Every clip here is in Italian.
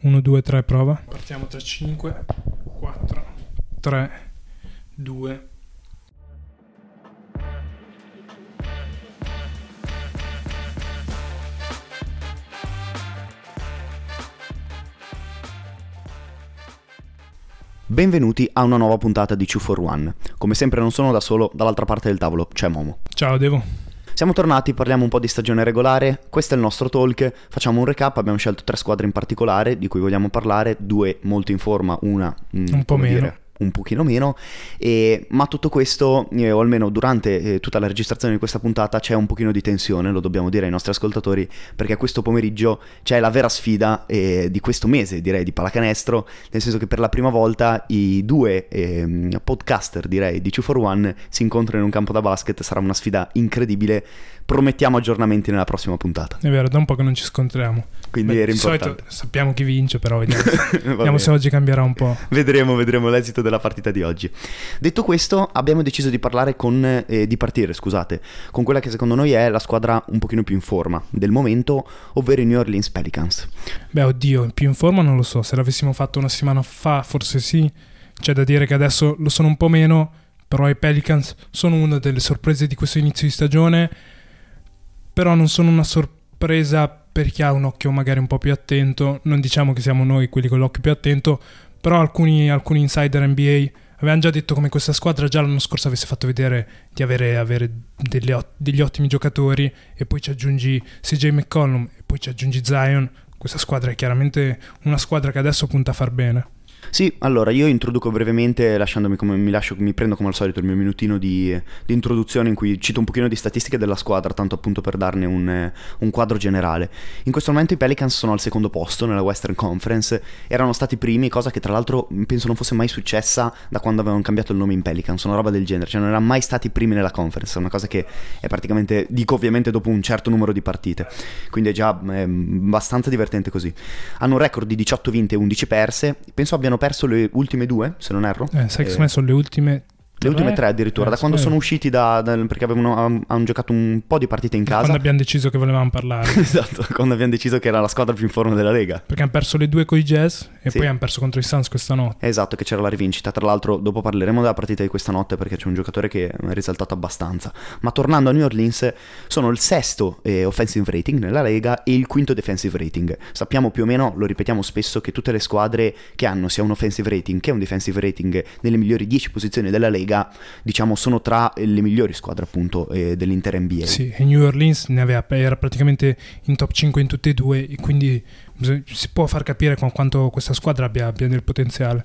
1, 2, 3, prova. Partiamo tra 5, 4, 3, 2. Benvenuti a una nuova puntata di 2 for One. Come sempre non sono da solo, dall'altra parte del tavolo c'è Momo. Ciao Devo. Siamo tornati, parliamo un po' di stagione regolare, questo è il nostro talk, facciamo un recap, abbiamo scelto tre squadre in particolare di cui vogliamo parlare, due molto in forma, una mm, un po' meno. Dire, un pochino meno, e, ma tutto questo, eh, o almeno durante eh, tutta la registrazione di questa puntata, c'è un pochino di tensione, lo dobbiamo dire ai nostri ascoltatori, perché questo pomeriggio c'è la vera sfida eh, di questo mese, direi, di pallacanestro, nel senso che per la prima volta i due eh, podcaster, direi, di 2 for One si incontrano in un campo da basket, sarà una sfida incredibile, promettiamo aggiornamenti nella prossima puntata. È vero, da un po' che non ci scontriamo. Quindi Beh, era importante. Di solito sappiamo chi vince, però vediamo, vediamo se oggi cambierà un po'. Vedremo, vedremo l'esito della partita di oggi. Detto questo, abbiamo deciso di parlare con, eh, di partire, scusate, con quella che secondo noi è la squadra un pochino più in forma del momento, ovvero i New Orleans Pelicans. Beh, oddio, più in forma non lo so, se l'avessimo fatto una settimana fa forse sì, c'è da dire che adesso lo sono un po' meno, però i Pelicans sono una delle sorprese di questo inizio di stagione, però non sono una sorpresa per chi ha un occhio magari un po' più attento, non diciamo che siamo noi quelli con l'occhio più attento, però alcuni, alcuni insider NBA avevano già detto come questa squadra già l'anno scorso avesse fatto vedere di avere, avere delle, degli ottimi giocatori e poi ci aggiungi CJ McCollum e poi ci aggiungi Zion. Questa squadra è chiaramente una squadra che adesso punta a far bene. Sì, allora io introduco brevemente, lasciandomi come mi, lascio, mi prendo come al solito il mio minutino di, di, introduzione in cui cito un pochino di statistiche della squadra, tanto appunto per darne un, un, quadro generale. In questo momento i Pelicans sono al secondo posto nella Western Conference, erano stati primi, cosa che tra l'altro penso non fosse mai successa da quando avevano cambiato il nome in Pelicans, una roba del genere, cioè non erano mai stati primi nella conference, una cosa che è praticamente, dico ovviamente dopo un certo numero di partite, quindi è già è abbastanza divertente così. Hanno un record di 18 vinte e 11 perse, penso abbiano perso le ultime due, se non erro. Eh, sex eh, sono le ultime le ultime tre addirittura, eh, da quando sono usciti da, da, perché avevano hanno giocato un po' di partite in casa. Quando abbiamo deciso che volevamo parlare. esatto, quando abbiamo deciso che era la squadra più in forma della Lega. Perché hanno perso le due con i Jazz e sì. poi hanno perso contro i Suns questa notte. Esatto, che c'era la rivincita. Tra l'altro dopo parleremo della partita di questa notte perché c'è un giocatore che è risaltato abbastanza. Ma tornando a New Orleans, sono il sesto eh, offensive rating nella Lega e il quinto defensive rating. Sappiamo più o meno, lo ripetiamo spesso, che tutte le squadre che hanno sia un offensive rating che un defensive rating nelle migliori 10 posizioni della Lega, diciamo diciamo, sono tra le migliori squadre appunto eh, dell'intera NBA. Sì, e New Orleans aveva, era praticamente in top 5 in tutte e due e quindi si può far capire con quanto questa squadra abbia, abbia del potenziale.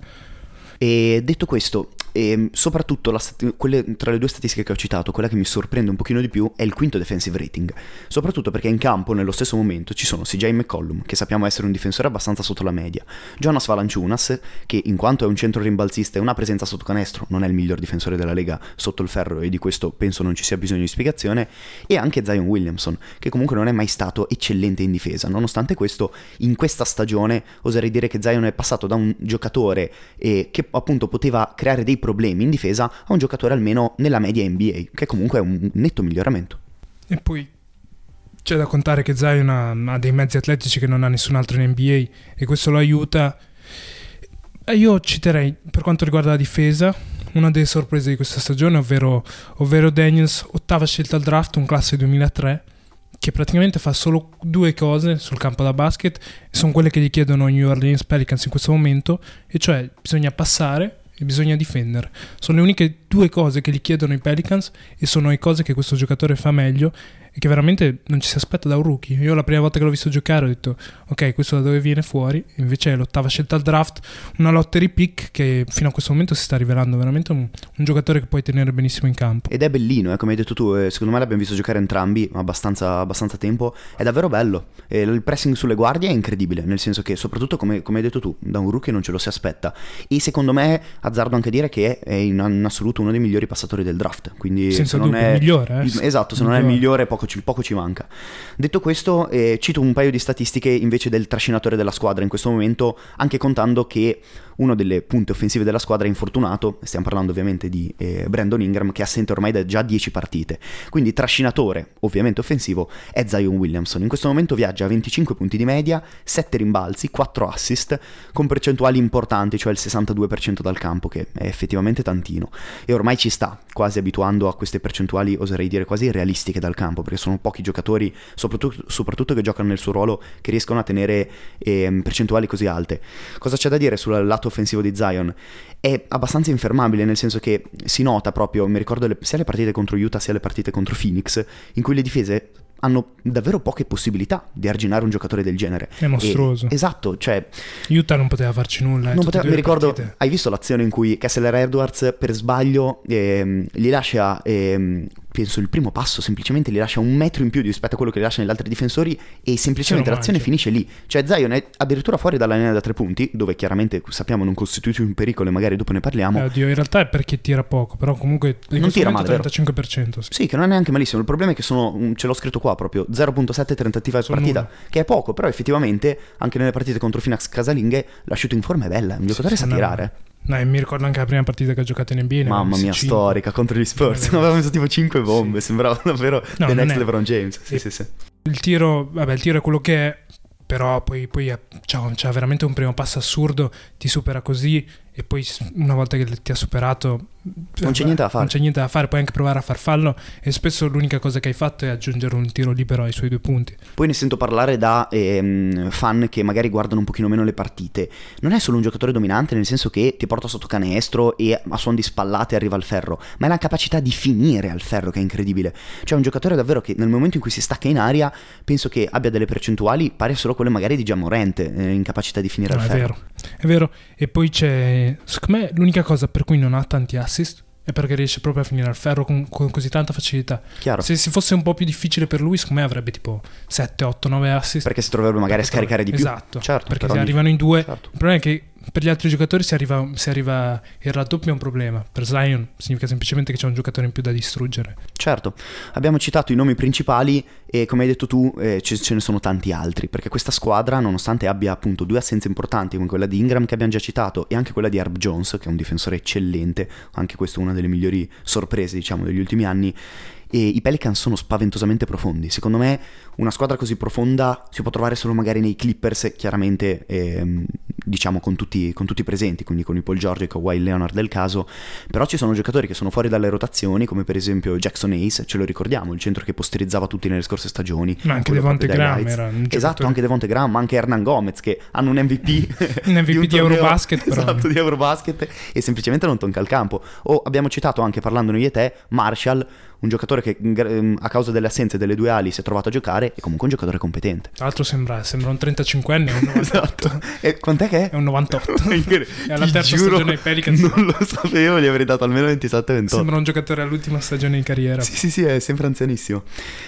E detto questo, e ehm, soprattutto stati- quelle, tra le due statistiche che ho citato, quella che mi sorprende un pochino di più è il quinto defensive rating. Soprattutto perché in campo nello stesso momento ci sono CJ McCollum, che sappiamo essere un difensore abbastanza sotto la media, Jonas Valanciunas, che in quanto è un centro rimbalzista e una presenza sotto canestro, non è il miglior difensore della Lega sotto il ferro e di questo penso non ci sia bisogno di spiegazione, e anche Zion Williamson, che comunque non è mai stato eccellente in difesa. Nonostante questo, in questa stagione oserei dire che Zion è passato da un giocatore eh, che appunto poteva creare dei problemi in difesa a un giocatore almeno nella media NBA, che comunque è un netto miglioramento. E poi c'è da contare che Zion ha, ha dei mezzi atletici che non ha nessun altro in NBA e questo lo aiuta. Io citerei per quanto riguarda la difesa una delle sorprese di questa stagione, ovvero, ovvero Daniels, ottava scelta al draft, un classe 2003 che praticamente fa solo due cose sul campo da basket sono quelle che gli chiedono i New Orleans Pelicans in questo momento, e cioè bisogna passare e bisogna difendere. Sono le uniche due cose che gli chiedono i Pelicans e sono le cose che questo giocatore fa meglio e che veramente non ci si aspetta da un rookie. Io la prima volta che l'ho visto giocare ho detto ok, questo da dove viene fuori, invece è l'ottava scelta al draft, una lottery pick che fino a questo momento si sta rivelando veramente un, un giocatore che puoi tenere benissimo in campo. Ed è bellino, eh, come hai detto tu, eh, secondo me l'abbiamo visto giocare entrambi abbastanza, abbastanza tempo, è davvero bello. E il pressing sulle guardie è incredibile, nel senso che soprattutto come, come, hai detto tu, da un rookie non ce lo si aspetta. E secondo me, azzardo anche dire che è in, in assoluto uno dei migliori passatori del draft, quindi Senza se non dubbio, è migliore, eh? esatto, se migliore. non è il migliore poco poco ci, poco ci manca. Detto questo, eh, cito un paio di statistiche invece del trascinatore della squadra in questo momento, anche contando che uno delle punte offensive della squadra è infortunato, stiamo parlando ovviamente di eh, Brandon Ingram che è assente ormai da già 10 partite, quindi trascinatore ovviamente offensivo è Zion Williamson, in questo momento viaggia a 25 punti di media, 7 rimbalzi, 4 assist, con percentuali importanti, cioè il 62% dal campo, che è effettivamente tantino, e ormai ci sta, quasi abituando a queste percentuali, oserei dire quasi realistiche dal campo, perché sono pochi giocatori, soprattutto, soprattutto che giocano nel suo ruolo, che riescono a tenere eh, percentuali così alte. Cosa c'è da dire sul lato offensivo di Zion è abbastanza infermabile, nel senso che si nota proprio, mi ricordo le, sia le partite contro Utah sia le partite contro Phoenix, in cui le difese hanno davvero poche possibilità di arginare un giocatore del genere. È mostruoso. E, esatto, cioè... Utah non poteva farci nulla. Eh, non poteva, mi ricordo, partite. hai visto l'azione in cui Kessler Edwards per sbaglio eh, gli lascia eh, penso il primo passo semplicemente li lascia un metro in più rispetto a quello che li lasciano gli altri difensori e semplicemente l'azione finisce lì. Cioè Zion è addirittura fuori dalla linea da tre punti, dove chiaramente sappiamo non costituisce un pericolo e magari dopo ne parliamo. Eh, oddio, in realtà è perché tira poco, però comunque non tira male, 35%. Sì. sì. che non è neanche malissimo. Il problema è che sono, ce l'ho scritto qua proprio, 0.7 tentative a partita, nulla. che è poco, però effettivamente anche nelle partite contro Finax casalinghe la in forma è bella, un giocatore sì, sa tirare. No, mi ricordo anche la prima partita che ha giocato in NBA. Mamma mia, 5. storica contro gli Spurs. Aveva messo tipo 5 bombe. Sì. Sembrava davvero no, The Next è... LeBron James. Sì, sì, sì, Il tiro, vabbè, il tiro è quello che è. Però poi, poi c'ha veramente un primo passo assurdo. Ti supera così e poi una volta che ti ha superato non c'è niente da fare. Non c'è niente da fare, puoi anche provare a far fallo e spesso l'unica cosa che hai fatto è aggiungere un tiro libero ai suoi due punti. Poi ne sento parlare da ehm, fan che magari guardano un pochino meno le partite. Non è solo un giocatore dominante nel senso che ti porta sotto canestro e a suon di spallate arriva al ferro, ma è la capacità di finire al ferro che è incredibile. Cioè un giocatore davvero che nel momento in cui si stacca in aria penso che abbia delle percentuali pari a solo quelle magari di Giamorente eh, in capacità di finire no, al ferro. Vero. È vero, e poi c'è, secondo me l'unica cosa per cui non ha tanti assist è perché riesce proprio a finire al ferro con, con così tanta facilità. Chiaro. Se, se, fosse un po' più difficile per lui, secondo me avrebbe tipo 7, 8, 9 assist. Perché si troverebbe magari a scaricare di più. Esatto, certo, perché se arrivano in due. Certo. Il problema è che per gli altri giocatori se arriva, se arriva il raddoppio è un problema. Per Zion significa semplicemente che c'è un giocatore in più da distruggere. Certo, abbiamo citato i nomi principali e come hai detto tu eh, ce, ce, ne sono tanti altri, perché questa squadra, nonostante abbia appunto due assenze importanti come quella di Ingram che abbiamo già citato e anche quella di Herb Jones, che è un difensore eccellente, anche questo è una delle migliori sorprese diciamo degli ultimi anni, e i Pelicans sono spaventosamente profondi. Secondo me una squadra così profonda si può trovare solo magari nei Clippers, chiaramente ehm, diciamo con tutti, con tutti, presenti, quindi con i Paul George e Kawhi Leonard del caso, però ci sono giocatori che sono fuori dalle rotazioni, come per esempio Jackson Ace, ce lo ricordiamo, il centro che posterizzava tutti nelle scorse stagioni. Ma anche Devonte Graham era un Esatto, anche Devonte Graham, ma anche Hernan Gomez che hanno un MVP. un MVP di, un di Eurobasket però. Esatto, di Eurobasket e semplicemente non tocca il campo. O abbiamo citato anche parlandone io e te, Marshall, un giocatore che ehm, a causa delle assenze delle due ali si è trovato a giocare e comunque un giocatore competente. Tra l'altro sembra, sembra un 35enne, un 98. esatto. E quant'è che è? È un 98. è alla terza giuro, stagione ai Pelicans. Non lo sapevo, gli avrei dato almeno 27-28. Sembra un giocatore all'ultima stagione di carriera. Sì, sì, sì, è sempre anzianissimo.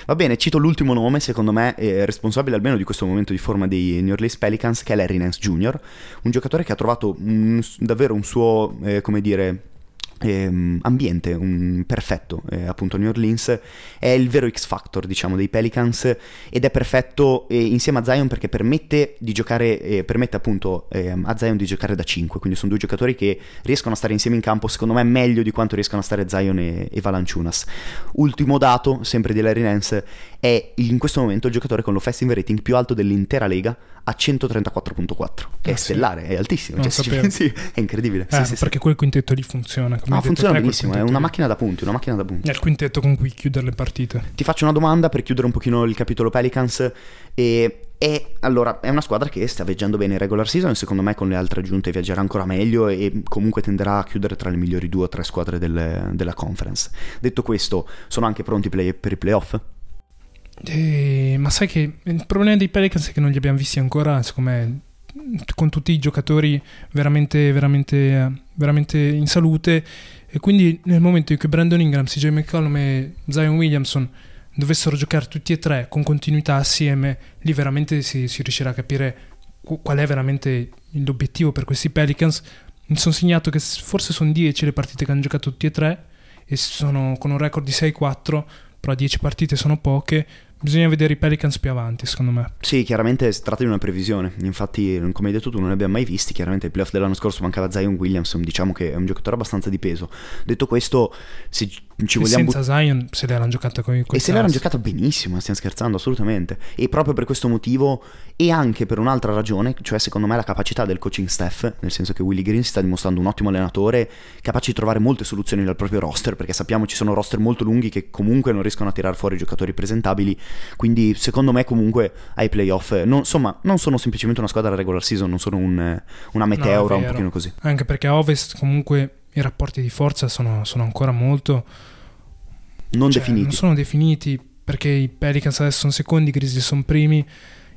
Va bene, cito l'ultimo nome, secondo me, è responsabile almeno di questo momento di forma dei New Orleans Pelicans, che è Larry Nance Jr., un giocatore che ha trovato un, davvero un suo, eh, come dire eh, ambiente un perfetto eh, appunto New Orleans è il vero X Factor diciamo dei Pelicans ed è perfetto eh, insieme a Zion perché permette di giocare eh, permette appunto ehm, a Zion di giocare da 5 quindi sono due giocatori che riescono a stare insieme in campo secondo me meglio di quanto riescano a stare Zion e, e Valanciunas. Ultimo dato sempre di Larry Nance è in questo momento il giocatore con l'offensive rating più alto dell'intera lega a 134.4 che ah, è stellare sì. è altissimo cioè, sì, è incredibile eh, sì, perché quel quintetto lì funziona come No, funziona te, benissimo, è una macchina da punti, una macchina da punti. È il quintetto con cui chiudere le partite. Ti faccio una domanda per chiudere un pochino il capitolo Pelicans e e allora è una squadra che sta viaggiando bene in regular season secondo me con le altre aggiunte viaggerà ancora meglio e comunque tenderà a chiudere tra le migliori due o tre squadre del, della conference. Detto questo, sono anche pronti play, per i playoff? Eh, ma sai che il problema dei Pelicans è che non li abbiamo visti ancora, secondo me, con tutti i giocatori veramente, veramente, veramente in salute e quindi nel momento in cui Brandon Ingram, CJ McCollum e Zion Williamson dovessero giocare tutti e tre con continuità assieme, lì veramente si, si riuscirà a capire qual è veramente l'obiettivo per questi Pelicans. Mi sono segnato che forse sono 10 le partite che hanno giocato tutti e tre e sono con un record di 6-4 però 10 partite sono poche. Bisogna vedere i Pelicans più avanti, secondo me. Sì, chiaramente si tratta di una previsione. Infatti, come hai detto tu, non li abbiamo mai visti. Chiaramente, il playoff dell'anno scorso mancava Zion Williamson. Diciamo che è un giocatore abbastanza di peso. Detto questo, se ci vogliamo. Senza but- Zion se l'erano giocata con E se l'erano giocata benissimo, stiamo scherzando, assolutamente. E proprio per questo motivo, e anche per un'altra ragione, cioè secondo me la capacità del coaching staff, nel senso che Willy Green si sta dimostrando un ottimo allenatore, capace di trovare molte soluzioni dal proprio roster, perché sappiamo ci sono roster molto lunghi che comunque non riescono a tirare fuori giocatori presentabili. Quindi, secondo me, comunque ai playoff, non, insomma, non sono semplicemente una squadra regular season, non sono un, una meteora, no, un pochino così. Anche perché a ovest comunque i rapporti di forza sono, sono ancora molto non cioè, definiti. Non sono definiti perché i Pelicans adesso sono secondi, i Grizzlies sono primi,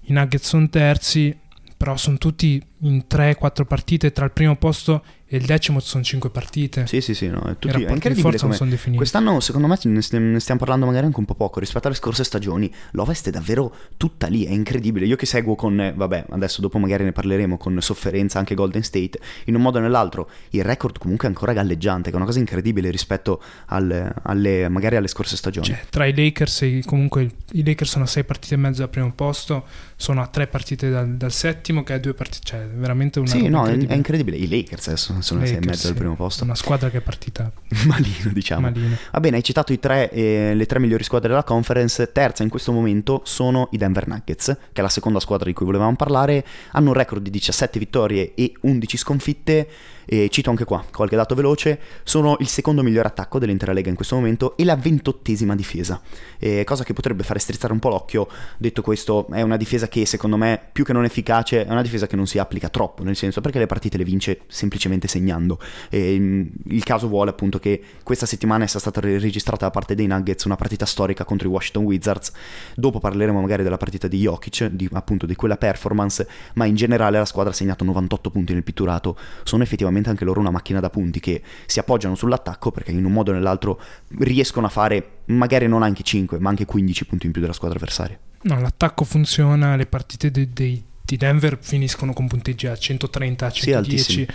i Nuggets sono terzi, però sono tutti in 3-4 partite tra il primo posto e il decimo sono 5 partite. Sì, sì, sì, no, è, tutti, è incredibile come sono definiti. Quest'anno secondo me ne stiamo parlando magari anche un po' poco rispetto alle scorse stagioni. L'Ovest è davvero tutta lì, è incredibile. Io che seguo con, vabbè, adesso dopo magari ne parleremo con sofferenza anche Golden State, in un modo o nell'altro, il record comunque è ancora galleggiante, che è una cosa incredibile rispetto al, alle, magari alle scorse stagioni. Cioè, tra i Lakers e comunque i Lakers sono a 6 partite e mezzo al primo posto, sono a 3 partite dal, dal settimo che è 2 partite, cioè veramente una Sì, no, incredibile. è incredibile. I Lakers adesso sono a 6 e mezzo al primo posto. Una squadra che è partita malino, diciamo. Malino. Va bene, hai citato tre, eh, le tre migliori squadre della conference. Terza in questo momento sono i Denver Nuggets, che è la seconda squadra di cui volevamo parlare. Hanno un record di 17 vittorie e 11 sconfitte e cito anche qua qualche dato veloce, sono il secondo miglior attacco dell'intera Lega in questo momento e la ventottesima difesa, e cosa che potrebbe fare strizzare un po' l'occhio, detto questo è una difesa che secondo me più che non efficace è una difesa che non si applica troppo, nel senso perché le partite le vince semplicemente segnando, e mm, il caso vuole appunto che questa settimana sia stata registrata da parte dei Nuggets una partita storica contro i Washington Wizards, dopo parleremo magari della partita di Jokic, di, appunto di quella performance, ma in generale la squadra ha segnato 98 punti nel pitturato, sono effettivamente anche loro una macchina da punti che si appoggiano sull'attacco perché in un modo o nell'altro riescono a fare magari non anche 5 ma anche 15 punti in più della squadra avversaria. No, l'attacco funziona, le partite di, di, di Denver finiscono con punteggi a 130, a 110. Sì,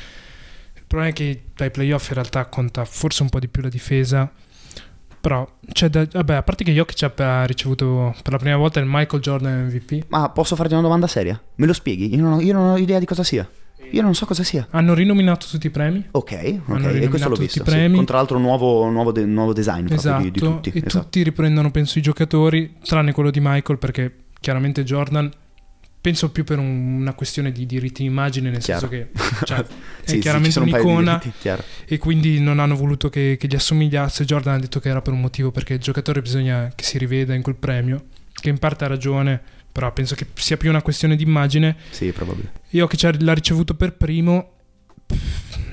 problema è che dai playoff in realtà conta forse un po' di più la difesa. Però, c'è da, vabbè, a parte che Jokic ha ricevuto per la prima volta il Michael Jordan MVP. Ma posso farti una domanda seria? Me lo spieghi? Io non ho, io non ho idea di cosa sia. Io non so cosa sia. Hanno rinominato tutti i premi. Ok, ok, e questo l'ho visto. Sì. Con tra l'altro nuovo, nuovo, de- nuovo design esatto, di, di, tutti. E esatto. tutti riprendono, penso, i giocatori, tranne quello di Michael, perché chiaramente Jordan penso più per un, una questione di diritti di immagine, nel chiaro. senso che cioè, sì, è chiaramente sì, un'icona un e quindi non hanno voluto che, che, gli assomigliasse. Jordan ha detto che era per un motivo, perché il giocatore bisogna che si riveda in quel premio, che in parte ha ragione, però penso che sia più una questione di immagine. Sì, probabile. Io che l'ha ricevuto per primo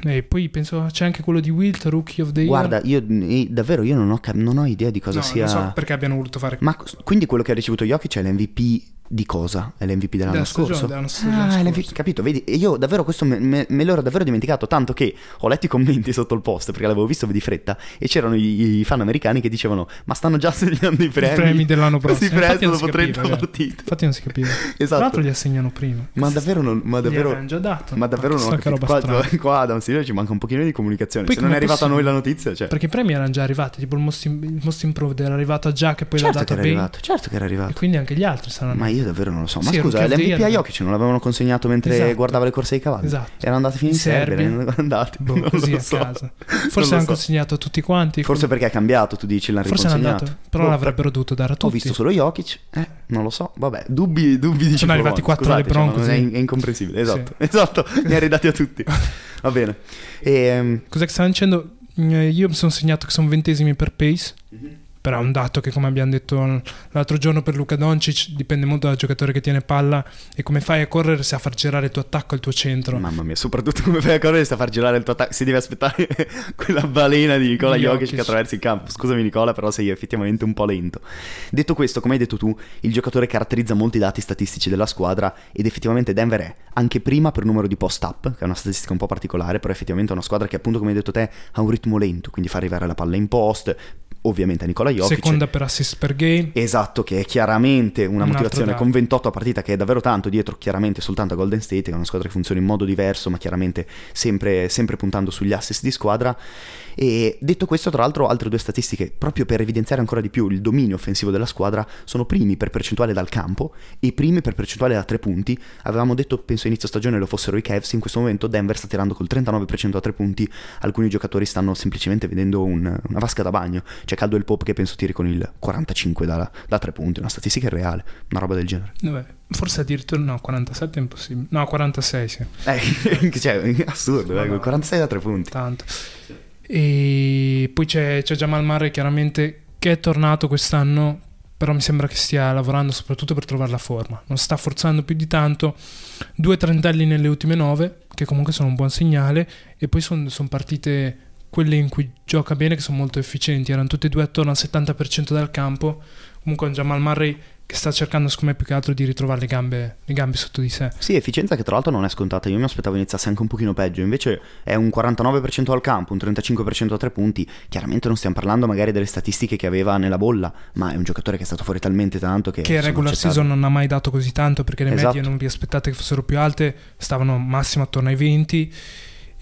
e poi penso c'è anche quello di Wilt, Rookie of the Year. Guarda, io davvero io non ho, non ho idea di cosa no, sia. Non so perché abbiano voluto fare. Ma quindi quello che ha ricevuto Jokic è l'MVP di cosa? È l'MVP dell'anno della scorso? Stagione, della ah, l'MVP, capito, vedi, io davvero questo me, me, me, l'ero davvero dimenticato, tanto che ho letto i commenti sotto il post, perché l'avevo visto di fretta, e c'erano i, i fan americani che dicevano, ma stanno già assegnando i premi. I premi dell'anno prossimo. Così presto, dopo 30 capiva, partite. Infatti non si capiva. esatto. Tra l'altro li assegnano prima. Ma davvero non... Ma davvero, già dato. Ma davvero non ho capito. Qua, qua Adam Silvio ci manca un pochino di comunicazione. Poi Se non è arrivata a noi la notizia, cioè... Perché i premi erano già arrivati, tipo il Most, il most Improved era arrivato a Jack e poi certo l'ha dato a Bay. Certo che era arrivato. E quindi anche gli altri saranno... Ma io davvero non lo so. Ma scusa, l'MVP a Jokic non l'avevano consegnato mentre esatto. guardava le corse dei cavalli. Esatto. Erano andati fino in, in Serbia, erano andati. Boh, non così a so. casa. Forse hanno so. consegnato a tutti quanti. Forse come... perché è cambiato, tu dici, l'hanno Forse riconsegnato. Andato, però oh, l'avrebbero dovuto dare a tutti. Ho visto solo Jokic, eh, non lo so, vabbè, dubbi, dubbi di Sono arrivati quattro alle Broncos. Cioè, è, è, incomprensibile, esatto, sì. esatto, ne ha ridati a tutti. Va bene. E, um... Cos'è che stanno dicendo? Eh, io mi sono segnato che sono ventesimi per pace. Mm-hmm però è un dato che come abbiamo detto l'altro giorno per Luca Doncic dipende molto dal giocatore che tiene palla e come fai a correre se a far girare il tuo attacco al tuo centro. Mamma mia soprattutto come fai a correre se a far girare il tuo attacco si deve aspettare quella balena di Nicola di Jokic che attraversa il campo. Scusami Nicola però sei effettivamente un po' lento. Detto questo come hai detto tu il giocatore caratterizza molti dati statistici della squadra ed effettivamente Denver è anche prima per numero di post up che è una statistica un po' particolare però effettivamente è una squadra che appunto come hai detto te ha un ritmo lento quindi fa arrivare la palla in post ovviamente a Nicola Jokic. Seconda per assist per game. Esatto, che è chiaramente una Un motivazione con 28 a partita che è davvero tanto, dietro chiaramente soltanto a Golden State, che è una squadra che funziona in modo diverso, ma chiaramente sempre, sempre puntando sugli assist di squadra. E detto questo, tra l'altro, altre due statistiche, proprio per evidenziare ancora di più il dominio offensivo della squadra, sono primi per percentuale dal campo e primi per percentuale da tre punti. Avevamo detto, penso inizio stagione lo fossero i Cavs, in questo momento Denver sta tirando col 39% a tre punti, alcuni giocatori stanno semplicemente vedendo un- una vasca da bagno. C'è Caldwell Pope che penso tiri con il 45 da, da tre punti, una statistica irreale, una roba del genere. Vabbè, forse addirittura no, 47 è impossibile. No, 46 sì, Eh, cioè, assurdo, eh, col 46 da tre punti. tanto. E poi c'è, c'è Jamal Murray chiaramente che è tornato quest'anno, però mi sembra che stia lavorando soprattutto per trovare la forma. Non sta forzando più di tanto. Due trentelli nelle ultime nove, che comunque sono un buon segnale, e poi sono partite quelle in cui gioca bene, che sono molto efficienti. Erano tutte e due attorno al 70% dal campo. Comunque un Jamal Murray che sta cercando, secondo me, più che altro di ritrovare le gambe, le gambe sotto di sé. Sì, efficienza che tra l'altro non è scontata, io mi aspettavo iniziasse anche un pochino peggio, invece è un 49% al campo, un 35% a tre punti, chiaramente non stiamo parlando magari delle statistiche che aveva nella bolla, ma è un giocatore che è stato fuori talmente tanto che... che sono regular accettabili. season non ha mai dato così tanto perché le medie Esatto. non vi aspettate che fossero più alte, stavano massimo attorno ai 20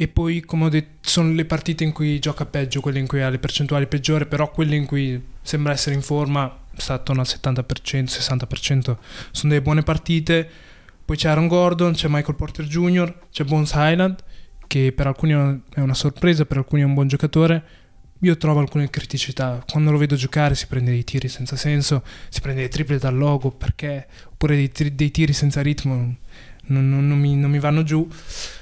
e poi come ho detto sono le partite in cui gioca peggio, quelle in cui ha le percentuali peggiori, però quelle in cui sembra essere in forma sta attorno al 70%, 60%, sono delle buone partite. Poi c'è Aaron Gordon, c'è Michael Porter Jr., c'è Bones Highland che per alcuni è una sorpresa, per alcuni è un buon giocatore. Io trovo alcune criticità. Quando lo vedo giocare si prende dei tiri senza senso, si prende dei triple dal logo perché, oppure dei, dei tiri senza ritmo, non, non- non mi, non mi vanno giù.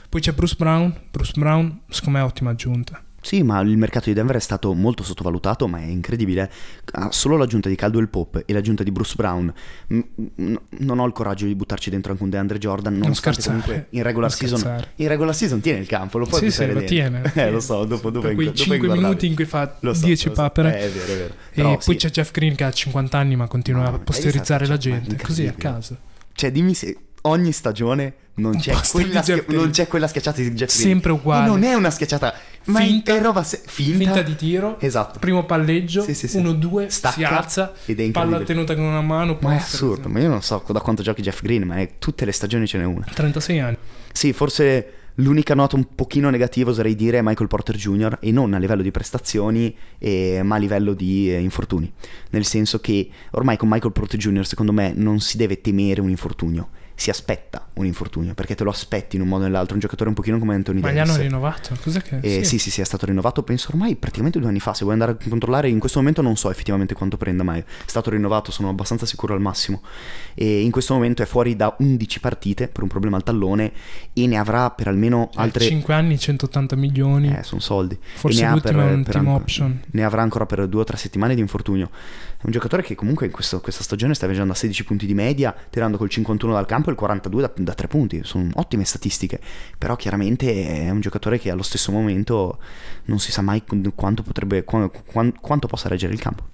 Poi c'è Bruce Brown. Bruce Brown, secondo me, è ottima aggiunta. Sì, ma il mercato di Denver è stato molto sottovalutato, ma è incredibile. Ha solo l'aggiunta di Caldwell Pope e l'aggiunta di Bruce Brown. m- m- non ho il coraggio di buttarci dentro anche un DeAndre Jordan, Non nonostante scherzare. comunque in regular Non season... In regular season tiene il campo, lo puoi Sì, sì, lo tiene. Eh, lo so, dopo, dopo quei dopo 5 inguardabile. minuti in cui fa Lo so, 10 lo so. papere. Eh, è vero, è vero. E Però poi sì. c'è Jeff Green che ha 50 anni ma continua No, a ma hai posterizzare la Cioè, gente, così a caso. Cioè, dimmi se ogni stagione non c'è, quella, schia- non c'è quella schiacciata di Jeff Green. Sempre uguale. E non è una schiacciata, ma Finta. è roba se- finta. Finta di tiro, Esatto. primo palleggio, Sì, sì, sì. 1-2, si alza, ed è palla tenuta con una mano. Ma è assurdo, ma io non so da quanto giochi Jeff Green, ma è- tutte le stagioni ce n'è una. 36 anni. Sì, forse l'unica nota un pochino negativa oserei dire è Michael Porter Jr. e non a livello di prestazioni, eh, ma a livello di eh, infortuni. Nel senso che ormai con Michael Porter Jr. secondo me non si deve temere un infortunio, si aspetta un infortunio, perché te lo aspetti in un modo o nell'altro, un giocatore un pochino come Anthony Ma gli Davis. hanno rinnovato? Cos'è che... Eh, sì. sì, sì, è stato rinnovato, penso ormai praticamente due anni fa. Se vuoi andare a controllare, in questo momento non so effettivamente quanto prenda, ma è stato rinnovato, sono abbastanza sicuro al massimo. E in questo momento è fuori da 11 partite per un problema al tallone e ne avrà per almeno altre... 5 anni, 180 milioni. Eh, sono soldi. Forse l'ultimo per- è un per team an- option. Ne avrà ancora per due o tre settimane di infortunio. È un giocatore che comunque in questo- questa stagione sta viaggiando a 16 punti di media, tirando col 51 dal campo e il 42 da, da 3 punti. Sono ottime statistiche. Però chiaramente è un giocatore che allo stesso momento non si sa mai quanto potrebbe qua- quan- quanto possa reggere il campo.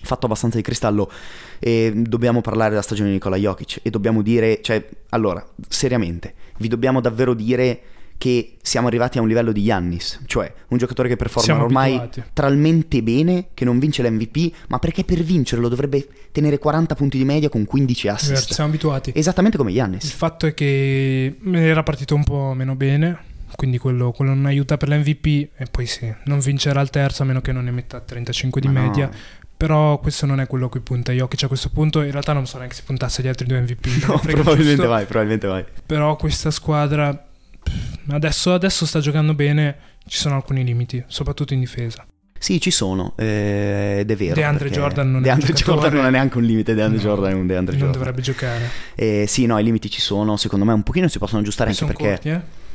Fatto abbastanza di cristallo e dobbiamo parlare della stagione di Nikola Jokic e dobbiamo dire, cioè, allora, seriamente, vi dobbiamo davvero dire che siamo arrivati a un livello di Yannis, cioè un giocatore che performa Siamo ormai abituati. talmente bene che non vince l'MVP, ma perché per vincerlo dovrebbe tenere 40 punti di media con 15 Vero, assist. Siamo abituati. Esattamente come Il Yannis. fatto è che era partito un po' meno bene, quindi quello, quello non aiuta per l'MVP e poi sì, non vincerà il terzo a meno che non ne metta 35 di Ma no. media. Però questo non è quello a cui punta Jokic a questo punto. In realtà non so neanche se puntasse agli altri due MVP. No, probabilmente giusto. vai, probabilmente vai. Però questa squadra adesso, adesso sta giocando bene. Ci sono alcuni limiti, soprattutto in difesa. Sì, ci sono, eh, ed è vero. DeAndre Jordan non è DeAndre giocatore- Jordan non è neanche un limite, DeAndre No, Jordan è un DeAndre non Jordan. dovrebbe giocare. Eh, sì, no, i limiti ci sono, secondo me un pochino si possono aggiustare Poi anche sono perché... corti, eh?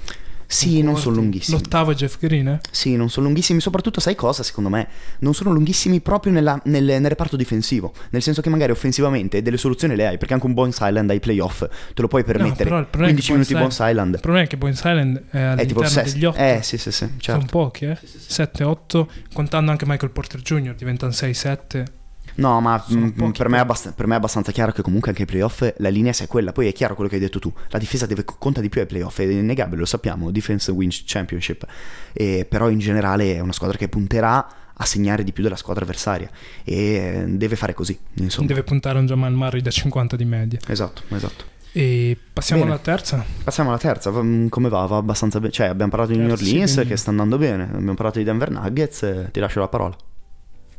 Sì, non sono lunghissimi. L'ottavo è Jeff Green, eh? Sì, non sono lunghissimi, soprattutto sai cosa, secondo me? Non sono lunghissimi proprio nella- nel, nel reparto difensivo, nel senso che magari offensivamente delle soluzioni le hai, perché anche un Bones Island ai playoff te lo puoi permettere. però il problema è 15 che minuti Bones Island Il problema è che Bones Island è è tipo all'interno sesto. degli 8. Eh, sì, sì, sì, Sono certo. pochi, eh? 7-8, contando anche Michael Porter Jr., diventano 6-7. No, ma Sono mm, per, me abbast- per me è abbastanza chiaro che comunque anche ai playoff la linea sia quella. Poi è chiaro quello che hai detto tu. La difesa deve, conta di più ai playoff, è innegabile, lo sappiamo. Defense wins championship. E, però in generale è una squadra che punterà a segnare di più della squadra avversaria e deve fare così. Insomma. Deve puntare un Jamal Murray da 50 di media. Esatto, esatto. E passiamo Bene. alla terza. Passiamo alla terza, Va- come va? Va abbastanza bene. Cioè, abbiamo parlato di New sì, Orleans quindi- che sta andando bene, abbiamo parlato di Denver Nuggets, eh, ti lascio la parola.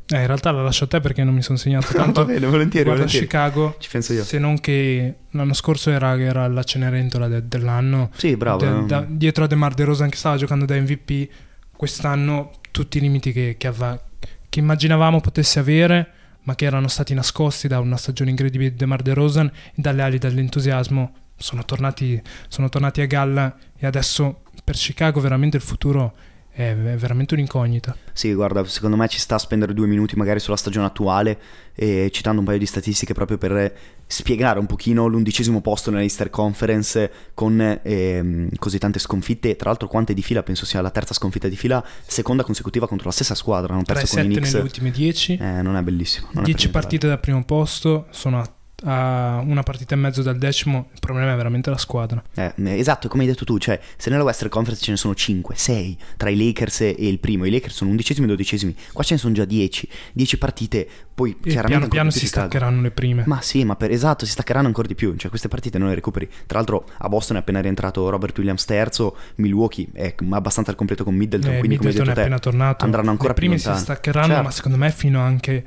Eh, in realtà la lascio a te perché non mi sono segnato tanto. Va bene, volentieri, Guarda volentieri. Chicago, Ci penso io. se non che l'anno scorso era, era la Cenerentola de- dell'anno. Sì, bravo. De- eh. da- dietro a DeMar DeRozan che stava giocando da MVP, quest'anno tutti i limiti che, che avva- che immaginavamo potesse avere, ma che erano stati nascosti da una stagione incredibile di DeMar DeRozan e dalle ali dell'entusiasmo sono tornati, sono tornati a galla e adesso per Chicago veramente il futuro è, veramente un'incognita. Sì, guarda, secondo me ci sta a spendere due minuti magari sulla stagione attuale, e citando un paio di statistiche proprio per spiegare un pochino l'undicesimo posto nella Easter Conference con ehm, così tante sconfitte, tra l'altro quante di fila, penso sia la terza sconfitta di fila, seconda consecutiva contro la stessa squadra, hanno perso con 3-7 i Knicks. nelle ultime 10, Eh, non è bellissimo. non è per 10 niente partite dal primo posto, sono a, a una partita e mezzo dal decimo, il problema è veramente la squadra. Eh, esatto, come hai detto tu, cioè se nella Western Conference ce ne sono 5, 6 tra i Lakers e il primo, i Lakers sono undicesimi e dodicesimi, qua ce ne sono già 10, 10 partite, poi E chiaramente piano piano si staccheranno le prime. Ma sì, ma per esatto, si staccheranno ancora di più, cioè queste partite non le recuperi. Tra l'altro a Boston è appena rientrato Robert Williams terzo, Milwaukee è abbastanza al completo con Middleton, Eh, quindi come hai Middleton detto te, tornato. andranno ancora le prime più si lontano. staccheranno, Certo. ma secondo me fino anche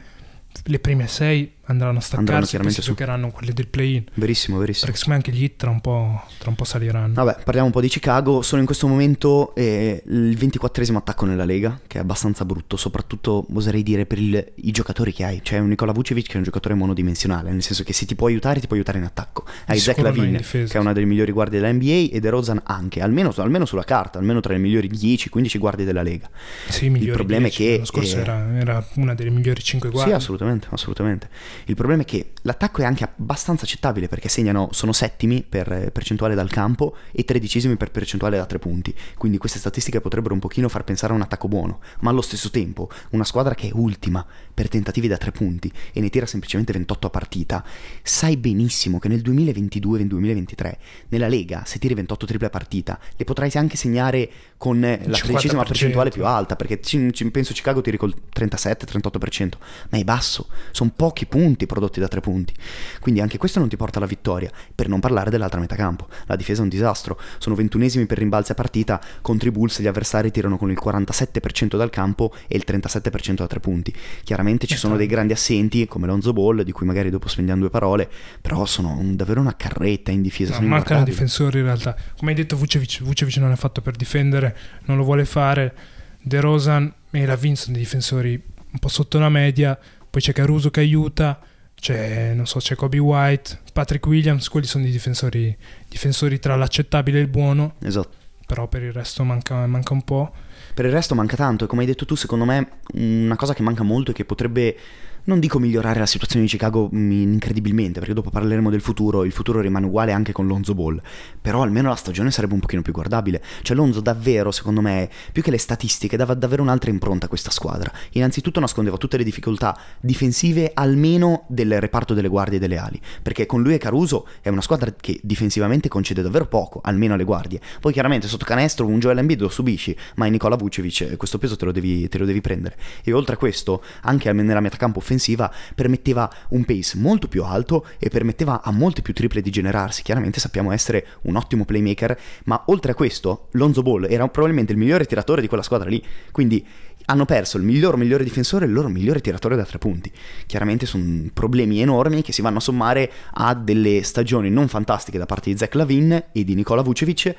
le prime 6 andranno a staccarsi poi chiaramente si su. giocheranno quelle del play-in. verissimo, verissimo. Perché secondo me anche gli hit tra un po', tra un po' saliranno. Vabbè, parliamo un po' di Chicago. Sono in questo momento eh, il 24esimo attacco nella Lega, che è abbastanza brutto, soprattutto oserei dire per il- i giocatori che hai. C'è un Nikola Vucevic che è un giocatore monodimensionale, nel senso che se ti può aiutare, ti può aiutare in attacco. Hai Zach Lavin, che è una delle migliori guardie della NBA, e De Rozan anche, almeno, almeno sulla carta, almeno tra le migliori 10-15 guardie della Lega. Sì, migliori problema è 10. che, L'anno scorso eh, era, era una delle migliori 5 guardie. Sì, assolutamente, assolutamente. Il problema è che l'attacco è anche abbastanza accettabile perché segnano, sono settimi per eh, percentuale dal campo e tredicesimi per percentuale da tre punti. Quindi queste statistiche potrebbero un pochino far pensare a un attacco buono, ma allo stesso tempo una squadra che è ultima per tentativi da tre punti e ne tira semplicemente 28 a partita, sai benissimo che nel 2022-2023 nella Lega se tiri 28 triple a partita le potrai anche segnare con la 50%. tredicesima percentuale più alta perché penso Chicago tiri col 37-38%, ma è basso, sono pochi punti prodotti da tre punti. Quindi anche questo non ti porta alla vittoria, per non parlare dell'altra metà campo. La difesa è un disastro, sono ventunesimi per rimbalzi a partita, contro i Bulls gli avversari tirano con il 47% dal campo e il 37% da tre punti. Chiaramente ci sono dei grandi assenti come Lonzo Ball, di cui magari dopo spendiamo due parole, però sono un- davvero una carretta in difesa. No, mancano difensori in realtà. Come hai detto, Vucevic, Vucevic non è fatto per difendere, non lo vuole fare. De Rosan e Lavin sono dei difensori un po' sotto la media. Poi c'è Caruso che aiuta, c'è, non so, c'è Kobe White, Patrick Williams. Quelli sono dei difensori, difensori tra l'accettabile e il buono. Esatto. Però per il resto manca, manca un po'. Per il resto manca tanto e come hai detto tu, secondo me una cosa che manca molto e che potrebbe, non dico migliorare la situazione di Chicago mm, incredibilmente, perché dopo parleremo del futuro, il futuro rimane uguale anche con Lonzo Ball, però almeno la stagione sarebbe un pochino più guardabile. Cioè Lonzo davvero, secondo me, più che le statistiche, dava davvero un'altra impronta a questa squadra. Innanzitutto nascondeva tutte le difficoltà difensive almeno del reparto delle guardie e delle ali, perché con lui e Caruso è una squadra che difensivamente concede davvero poco, almeno alle guardie. Poi chiaramente sotto canestro un Joel Embiid lo subisci, ma in Nicola Vucevic eh, questo peso te lo, devi, te lo devi prendere. E oltre a questo, anche nella metacampo offensiva, permetteva un pace molto più alto e permetteva a molte più triple di generarsi. Chiaramente sappiamo essere un ottimo playmaker, ma oltre a questo, Lonzo Ball era probabilmente il migliore tiratore di quella squadra lì. Quindi hanno perso il miglior migliore difensore e il loro migliore tiratore da tre punti. Chiaramente sono problemi enormi che si vanno a sommare a delle stagioni non fantastiche da parte di Zach Lavin e di Nicola Vucevic.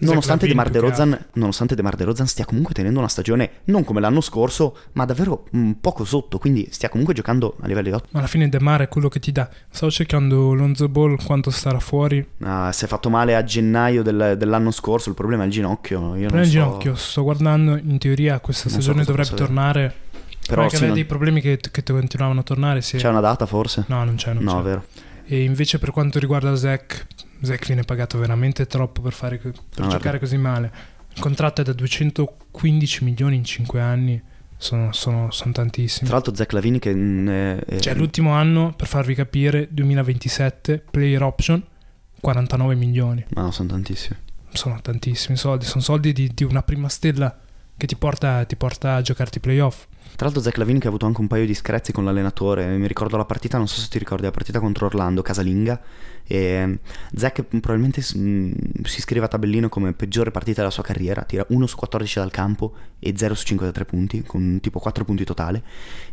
Nonostante DeMar DeRozan, nonostante DeMar DeRozan stia comunque tenendo una stagione non come l'anno scorso, ma davvero un poco sotto, quindi stia comunque giocando a livelli ottimi. Ma alla fine De Mar è quello che ti dà. Stavo cercando Lonzo Ball quanto starà fuori. Ah, si è fatto male a gennaio del- dell'anno scorso, il problema è il ginocchio. Io Però non il so, ginocchio, sto guardando, in teoria questa Non so stagione cosa dovrebbe tornare. Però Però sì, aveva non- dei problemi che, che continuavano a tornare. Sì. C'è una data forse? No, non c'è, non no, c'è. vero. E invece per quanto riguarda Zach, Zach viene pagato veramente troppo per, fare, per Ah, giocare così male. Il contratto è da 215 milioni in 5 anni, sono, sono- sono tantissimi. Tra l'altro Zach Lavini che... è- è- Cioè l'ultimo anno, per farvi capire, 2027, player option, 49 milioni. Ma no, sono tantissimi. Sono tantissimi soldi, sono soldi di, di una prima stella che ti porta, ti porta a giocarti i playoff. Tra l'altro Zach Lavin che ha avuto anche un paio di screzi con l'allenatore, mi ricordo la partita, non so se ti ricordi, la partita contro Orlando, casalinga, e Zach probabilmente mm, si scrive a tabellino come peggiore partita della sua carriera, tira 1 su 14 dal campo e 0 su 5 da 3 punti, con tipo 4 punti totale,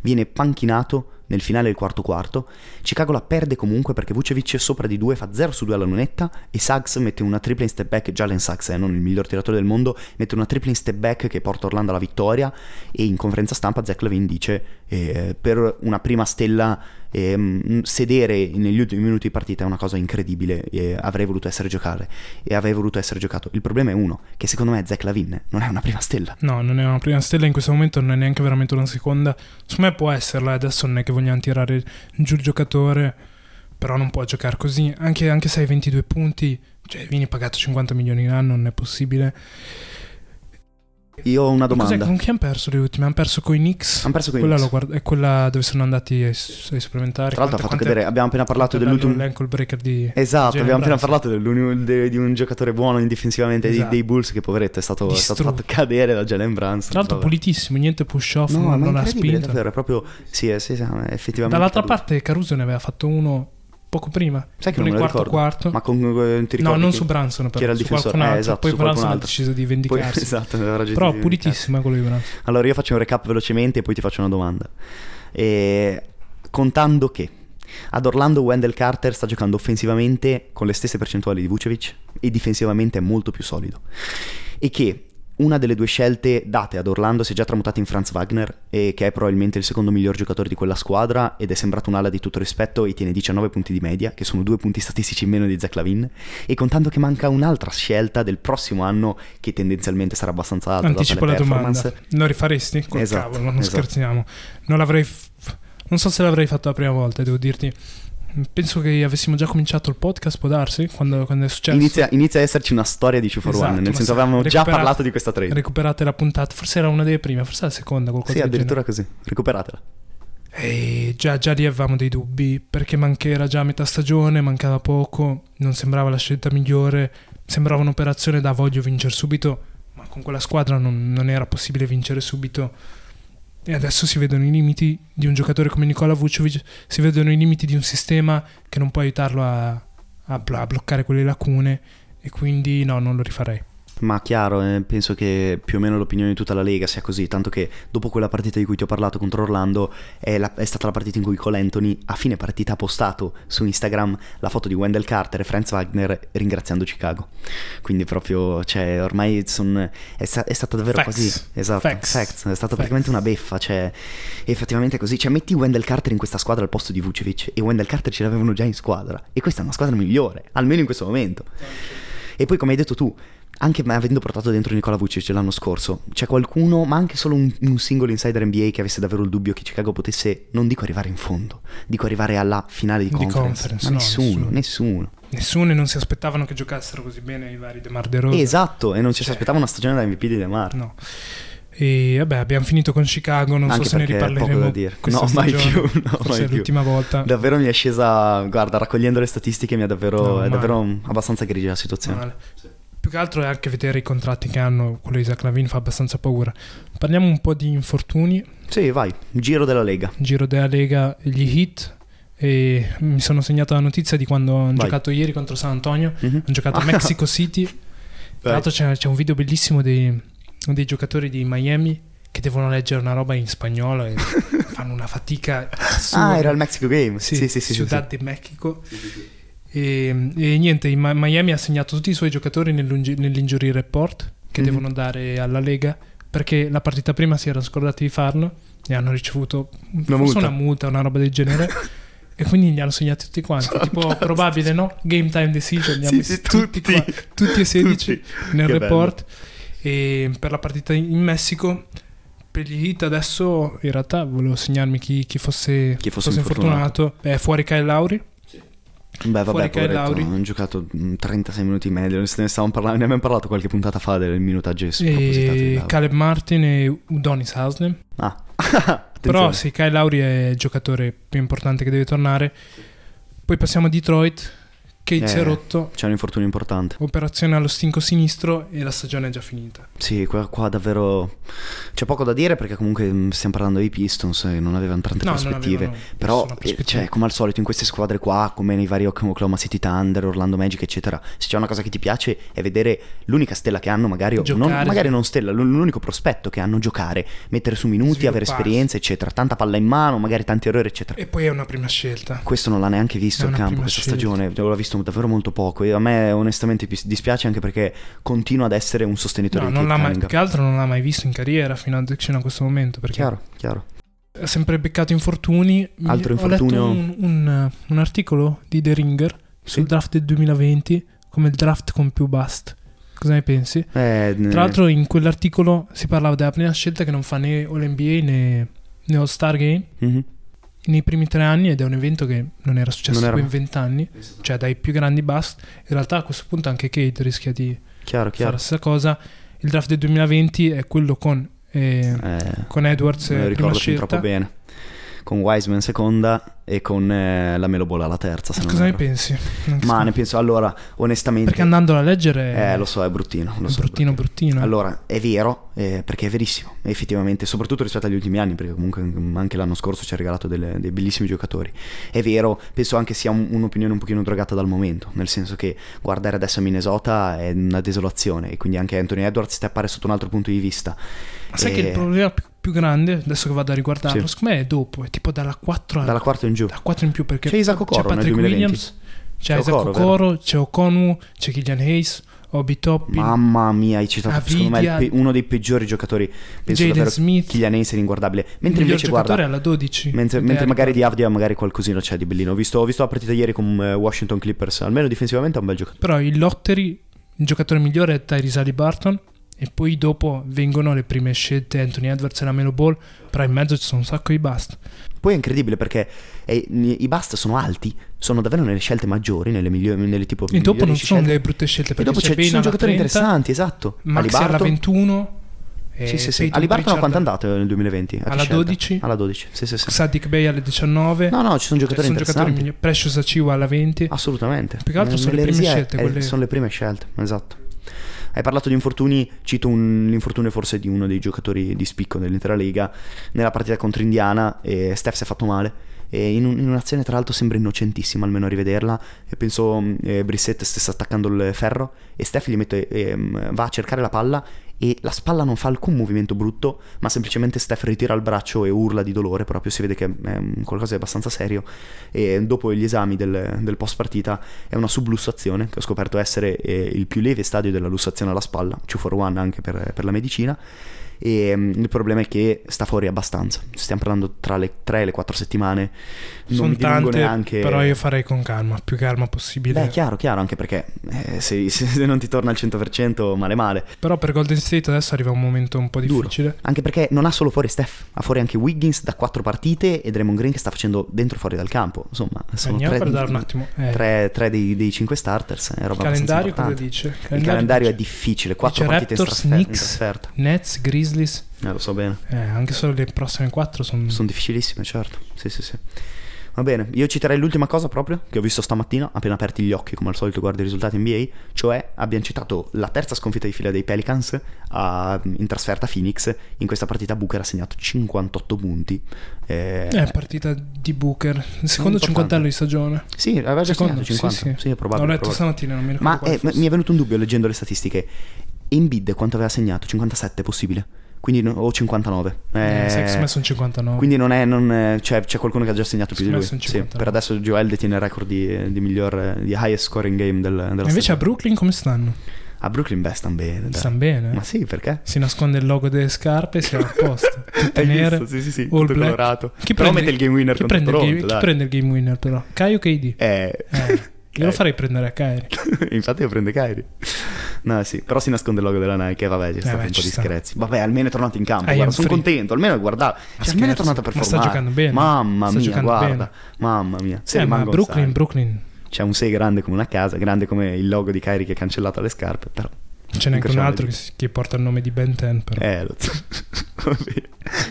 viene panchinato nel finale del quarto quarto. Chicago la perde comunque perché Vucevic è sopra di 2 fa 0 su 2 alla lunetta e Suggs mette una tripla in step back, Jalen Suggs è eh, non il miglior tiratore del mondo, mette una tripla in step back che porta Orlando alla vittoria e in conferenza stampa Zach Levine dice eh, per una prima stella eh, sedere negli ultimi minuti di partita è una cosa incredibile e avrei voluto essere giocare e avrei voluto essere giocato. Il problema è uno, che secondo me Zach Lavin non è una prima stella. No, non è una prima stella in questo momento, non è neanche veramente una seconda. Secondo me può esserla, adesso non è che vogliamo tirare giù il giocatore, però non può giocare così, anche, anche se hai 22 punti, cioè vieni pagato 50 milioni l'anno, non è possibile. Io ho una domanda. Cos'è, con chi hanno perso le ultime? Hanno perso con i Knicks. Hanno perso con i quella Knicks. Guarda, è quella dove sono andati ai, ai supplementari. Tra l'altro ha fatto vedere, abbiamo appena parlato dell'ultimo... L'ankle breaker di... Esatto, Jalen abbiamo appena Brunson. parlato de- di un giocatore buono indifensivamente Esatto. dei, dei Bulls che poveretto è stato, è stato fatto cadere da Jalen Brunson. Tra l'altro vabbè. pulitissimo, niente push off, No, non, non ha spinto. davvero, proprio... Sì, eh, sì, sì, effettivamente... Dall'altra caduto. parte Caruso ne aveva fatto uno poco prima. Sai che non lo quarto ricordo. quarto. Ma con, eh, ti no, non su Branson, però era il difensore? Eh, altro. esatto, Poi Branson ha deciso di Poi, vendicarsi. esatto, aveva ragione Però di- pulitissima quello di Branson. Allora io faccio un recap velocemente e poi ti faccio una domanda. E, contando che ad Orlando Wendell Carter sta giocando offensivamente con le stesse percentuali di Vucevic e difensivamente è molto più solido. E che una delle due scelte date ad Orlando si è già tramutata in Franz Wagner, e che è probabilmente il secondo miglior giocatore di quella squadra ed è sembrato un'ala di tutto rispetto e tiene 19 punti di media, che sono due punti statistici in meno di Zach Lavin, e contando che manca un'altra scelta del prossimo anno che tendenzialmente sarà abbastanza alta. Anticipo la domanda. Lo rifaresti? Col Esatto, cavolo, non esatto. scherziamo. Non l'avrei... Non so se l'avrei fatto la prima volta, devo dirti. Penso che avessimo già cominciato il podcast, può darsi, quando, quando è successo. Inizia, inizia a esserci una storia di 2 for Esatto, One, nel ma senso avevamo già parlato di questa trade. Recuperate la puntata, forse era una delle prime, forse la seconda, qualcosa Sì, addirittura così. Recuperatela. E già, già lì avevamo dei dubbi, perché manche- era già a metà stagione, mancava poco, non sembrava la scelta migliore, sembrava un'operazione da voglio vincere subito, ma con quella squadra non, non era possibile vincere subito. E adesso si vedono i limiti di un giocatore come Nikola Vucevic, si vedono i limiti di un sistema che non può aiutarlo a, a a bloccare quelle lacune e quindi no, non lo rifarei. Ma chiaro, eh, penso che più o meno l'opinione di tutta la Lega sia così, tanto che dopo quella partita di cui ti ho parlato contro Orlando è, la- è stata la partita in cui Cole Anthony a fine partita ha postato su Instagram la foto di Wendell Carter e Franz Wagner ringraziando Chicago. Quindi proprio, cioè, ormai son- è, sta- è stata davvero Facts. così. Esatto, Facts. facts. È stata Facts. praticamente una beffa, cioè, effettivamente è così. Cioè, metti Wendell Carter in questa squadra al posto di Vucevic e Wendell Carter ce l'avevano già in squadra. E questa è una squadra migliore, almeno in questo momento. E poi, come hai detto tu, anche avendo portato dentro Nicola Vucic l'anno scorso, c'è qualcuno, ma anche solo un, un singolo insider NBA che avesse davvero il dubbio che Chicago potesse, non dico arrivare in fondo, dico arrivare alla finale di Di conference. conference, no, nessuno, nessuno. nessuno. Nessuno e non si aspettavano che giocassero così bene i vari De Mar De Rosa. Esatto, e non ci si Cioè. aspettava una stagione da MVP di DeMar. No. E vabbè, abbiamo finito con Chicago, non Anche so se ne poco riparleremo da dire. No, mai stagione. più, no, Forse mai è più. l'ultima volta. Davvero mi è scesa, guarda, raccogliendo le statistiche mi è davvero, No, è davvero abbastanza grigia la situazione. Male. Più che altro è anche vedere i contratti che hanno, quello di Zach Lavin fa abbastanza paura. Parliamo un po' di infortuni, Sì, vai, giro della Lega. giro della Lega, gli hit e mi sono segnato la notizia di quando hanno giocato ieri contro San Antonio, Mhm. hanno giocato a Mexico City. Tra l'altro c'è, c'è un video bellissimo dei, dei giocatori di Miami che devono leggere una roba in spagnolo e fanno una fatica assurda. Ah, era il Mexico Game. Sì, Sì, sì, sì. sì, Ciudad sì. de Mexico. E, e niente, Ma- Miami ha segnato tutti i suoi giocatori nell'injury report che Mhm. devono dare alla Lega perché la partita prima si erano scordati di farlo e hanno ricevuto forse multa. una multa, una roba del genere. E quindi li hanno segnati tutti quanti. Tipo, Fantastico. probabile, no? Game time decision. Li hanno Sì, sì, tutti, tutti. qua- tutti e 16 Tutti. nel Che report. E per la partita in Messico, per gli hit adesso, in realtà volevo segnarmi chi, chi fosse, Chi fosse fosse infortunato. È fuori Kyle Lauri. Beh, vabbè, poveretto, hanno giocato mm, 36 minuti in media. Ne parlando, ne abbiamo parlato qualche puntata fa del minutaggio E. Caleb Martin e Udonis Haslem. Ah, Però sì, Kyle Lauri è il giocatore più importante che deve tornare. Poi passiamo a Detroit, Kate si è Eh, rotto, C'è un infortunio importante. operazione allo stinco sinistro e la stagione è già finita. Sì, qua, qua davvero c'è poco da dire perché comunque mh, stiamo parlando dei Pistons e non avevano tante No, prospettive. avevano Però, eh, prospettiva. cioè, come al solito in queste squadre qua, come nei vari Oklahoma City Thunder, Orlando Magic, eccetera, se c'è una cosa che ti piace è vedere l'unica stella che hanno, magari, non, magari non stella, l'unico prospetto che hanno, giocare, mettere su minuti, avere esperienza, eccetera. Tanta palla in mano, magari tanti errori, eccetera. E poi è una prima scelta. Questo non l'ha neanche visto il campo questa scelta. stagione, l'ho visto davvero molto poco e a me onestamente dispiace anche perché continua ad essere un sostenitore No, di non Kate l'ha mai, che altro non l'ha mai visto in carriera fino a, fino a questo momento. Perché Chiaro, chiaro. ha sempre beccato infortuni. Altro Ho infortunio? letto un, un- un articolo di The Ringer sul Sì. draft del 2020 come il draft con più bust. Cosa ne pensi? Eh, Tra l'altro in quell'articolo si parlava della prima scelta che non fa né All-NBA né, né All-Star Game mhm. Nei primi tre anni ed è un evento che non era successo Non era- in vent'anni, cioè dai più grandi bust. In realtà a questo punto anche Kate rischia di chiaro, fare chiaro. la stessa cosa. Il draft del 2020 è quello con, eh, Eh, con Edwards lo eh, prima ricordo fin scelta. troppo bene. Con Wiseman seconda e con eh, la Melo Ball alla terza. Se non Cosa ne pensi? Non Ma so. ne penso, allora, onestamente... Perché andandola a leggere Eh, lo so, è bruttino. Lo è so, è bruttino bruttino. Allora, è vero, eh, perché è verissimo, effettivamente, soprattutto rispetto agli ultimi anni, perché comunque anche l'anno scorso ci ha regalato delle- dei bellissimi giocatori. È vero, penso anche sia un- un'opinione un pochino drogata dal momento, nel senso che guardare adesso a Minnesota è una desolazione e quindi anche Anthony Edwards ti appare sotto un altro punto di vista. Ma sai che Eh, il problema più, grande, adesso che vado a riguardarlo, Sì. secondo me è dopo, è tipo dalla 4 alla Dalla quarta in giù. da 4 in più perché C'è Isaac Okoro nel Patrick 2020. Williams, c'è, C'è Isaac Okoro, c'è Okonu, c'è Killian Hayes, Obi Toppin, Mamma mia, hai citato secondo me il Avidia, pe- uno dei peggiori giocatori. Penso Jaden davvero Smith. Kylian Hayes è inguardabile. il Mentre invece giocatore guarda, alla 12. mentre, mentre magari di Avdia magari qualcosina c'è di bellino. Ho visto, ho visto la partita ieri con eh, Washington Clippers, almeno difensivamente è un bel giocatore. Però il lottery, il giocatore migliore è Tyrese Haliburton e poi dopo vengono le prime scelte Anthony Edwards e la Melo Ball, però in mezzo ci sono un sacco di bust. Poi è incredibile perché eh, i bust sono alti, sono davvero nelle scelte maggiori, nelle migliori, nelle tipo E dopo non migliori sono delle brutte scelte E perché dopo c'è c'è, ci sono alla giocatori 30, interessanti, esatto. Maxi alla Haliburton. 21 e Sì, sì, sì. Alibarton a quanto è andato nel 2020? A che Alla scelta? 12. Alla 12, sì, sì, sì. Sadiq Bey alle 19 No, no, ci sono giocatori sono giocatori interessanti. migliori Precious Achiuwa alla 20 Assolutamente. Più che altro sono le prime scelte, eh, quelle- Sono le prime scelte, esatto. Hai parlato di infortuni, cito un- l'infortunio forse di uno dei giocatori di spicco dell'intera Lega. Nella partita contro Indiana, eh, Steph si è fatto male. E in, un- in un'azione tra l'altro sembra innocentissima, almeno a rivederla. E penso mh, eh, Brissette stesse attaccando il ferro e Steph gli mette, ehm, va a cercare la palla e la spalla non fa alcun movimento brutto, ma semplicemente Steph ritira il braccio e urla di dolore, proprio si vede che è qualcosa di abbastanza serio. E dopo gli esami del, del post partita è una sublussazione, che ho scoperto essere eh, il più lieve stadio della lussazione alla spalla, 2 for 1 anche per, per la medicina. E mm, il problema è che sta fuori abbastanza. Stiamo parlando tra le 3 e le 4 settimane. Non sono mi tante neanche. però io farei con calma più calma possibile Beh, chiaro, chiaro, anche perché eh, se, se non ti torna al 100% male male. però per Golden State adesso arriva un momento un po' Duro. difficile Anche perché non ha solo fuori Steph, ha fuori anche Wiggins da 4 partite e Draymond Green che sta facendo dentro e fuori dal campo. Insomma, sono andiamo tre, un attimo eh, tre- tre dei, dei 5 starters. È roba il calendario cosa dice? Il calendario è dice- difficile, 4 dice partite in, Raptors, trasfer- in Knicks, trasferta. Nets, Grizzlies Eh, lo so bene. eh, anche solo le prossime 4 sono Sono difficilissime, certo. Sì, sì, sì. Va bene, io citerei l'ultima cosa proprio che ho visto stamattina, appena aperti gli occhi, come al solito guardo i risultati NBA, cioè abbiamo citato la terza sconfitta di fila dei Pelicans a- in trasferta a Phoenix. In questa partita Booker ha segnato 58 punti. Eh, eh, partita di Booker il secondo cinquantello di stagione Sì, aveva già Secondo, segnato 50. sì, sì. Sì, è probabile. l'ho letto probabile. stamattina non mi ricordo Ma quale eh, mi è venuto un dubbio leggendo le statistiche. Embiid quanto aveva segnato? 57 possibile? Quindi no- o 59. eh, Eh, secondo me sono 59 Quindi non è, non è- cioè, c'è qualcuno che ha già segnato più di lui. Sì, 59. per adesso Joel detiene il record di, di miglior, di highest scoring game del, della E invece a stagione. Brooklyn come stanno? A Brooklyn beh stanno bene. stanno bene eh? Ma sì, perché? si nasconde il logo delle scarpe e si è a posto tutte nere visto? Sì, sì, sì, all tutto black. colorato. chi Però prende, mette il game winner chi prende, il Toronto, game, chi prende il game winner però? Kai o KD? Eh, Eh, io lo farei prendere a Kyrie Infatti io prende Kyrie. No, sì, però si nasconde il logo della Nike e vabbè, c'è stato beh, un po' di sta. screzi. Vabbè, almeno è tornato in campo, Ah, guarda, sono contento, almeno guarda, cioè, almeno è scherzi, tornato a ma sta performare. giocando bene. Mamma Sta mia, guarda. bene. Mamma mia. Se Eh, ma Brooklyn. Brooklyn C'è un 6 grande come una casa, grande come il logo di Kyrie che è cancellato alle scarpe, però Ce n'è anche un altro le che, che porta il nome di Ben 10 però. Eh, lo so.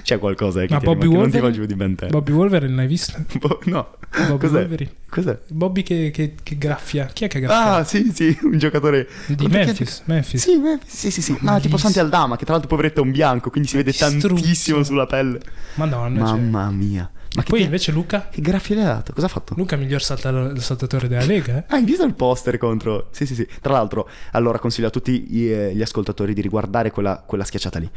C'è qualcosa eh, che Ma Bobby che non ti giù di Ben 10. Bobby Wolverine l'hai visto? Bo- no. Bobby Cos'è? Wolverine. Cos'è? Bobby che, che- che graffia. Chi è che graffia? Ah, sì, sì, un giocatore di chi- Memphis. Memphis. Sì, Memphis, sì, sì, sì. No, Bellissimo. tipo Santi Aldama, che tra l'altro poveretto è un bianco, quindi si vede Distrutto. tantissimo sulla pelle. Madonna. cioè. Mamma mia. Ma che, Poi invece Luca. che graffia le ha dato? Cosa ha fatto? Luca miglior salta- saltatore della Lega. Eh? Ah, hai visto il poster contro... Sì, sì, sì. Tra l'altro, allora consiglio a tutti gli, eh, gli ascoltatori di riguardare quella, quella schiacciata lì.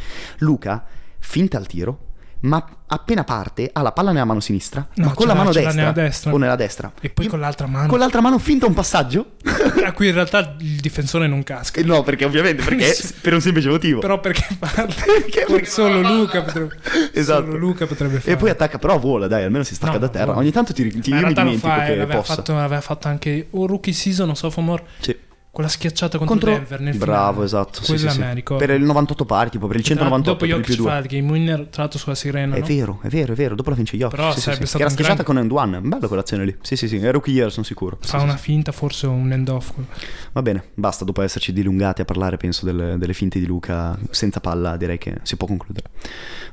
Luca finta al tiro, ma appena parte ha la palla nella mano sinistra, No, ma con la mano destra, destra. o nella destra. E poi Io- con l'altra mano. con l'altra mano finta un passaggio? A cui in realtà il difensore non casca. Eh, no, perché ovviamente, perché per un semplice motivo. Però perché parla? Perché- perché- Solo Luca potrebbe, Esatto. solo Luca potrebbe fare. E poi attacca, però vola, dai, almeno si stacca No, da terra. vola. Ogni tanto ti, ti, io mi dimentico fa, eh, che l'aveva possa. fatto, l'aveva fatto anche o rookie season o sophomore. Sì. Quella schiacciata contro, Contro... Denver nel Bravo, finale. esatto. Sì, Quella sì, sì. ricordo. Per il 98 pari, tipo per il Tra- 198 Dopo per il Jokic più fa 2. il game winner tra l'altro sulla sirena, È no? vero, è vero, è vero. Dopo la vince Jokic. Però sì, sì, sarebbe sì. stato Che era schiacciata grande- con end one. Bella quell'azione lì. Sì, sì, sì. È rookie year, sono sicuro. Sì, Fa sì, una sì. finta, forse un end off. Va bene, basta. Dopo esserci dilungati a parlare, penso, delle, delle finte di Luca senza palla, direi che si può concludere.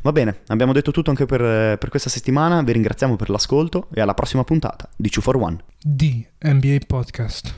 Va bene, abbiamo detto tutto anche per, per questa settimana. Vi ringraziamo per l'ascolto e alla prossima puntata di 2 for 1. di NBA Podcast.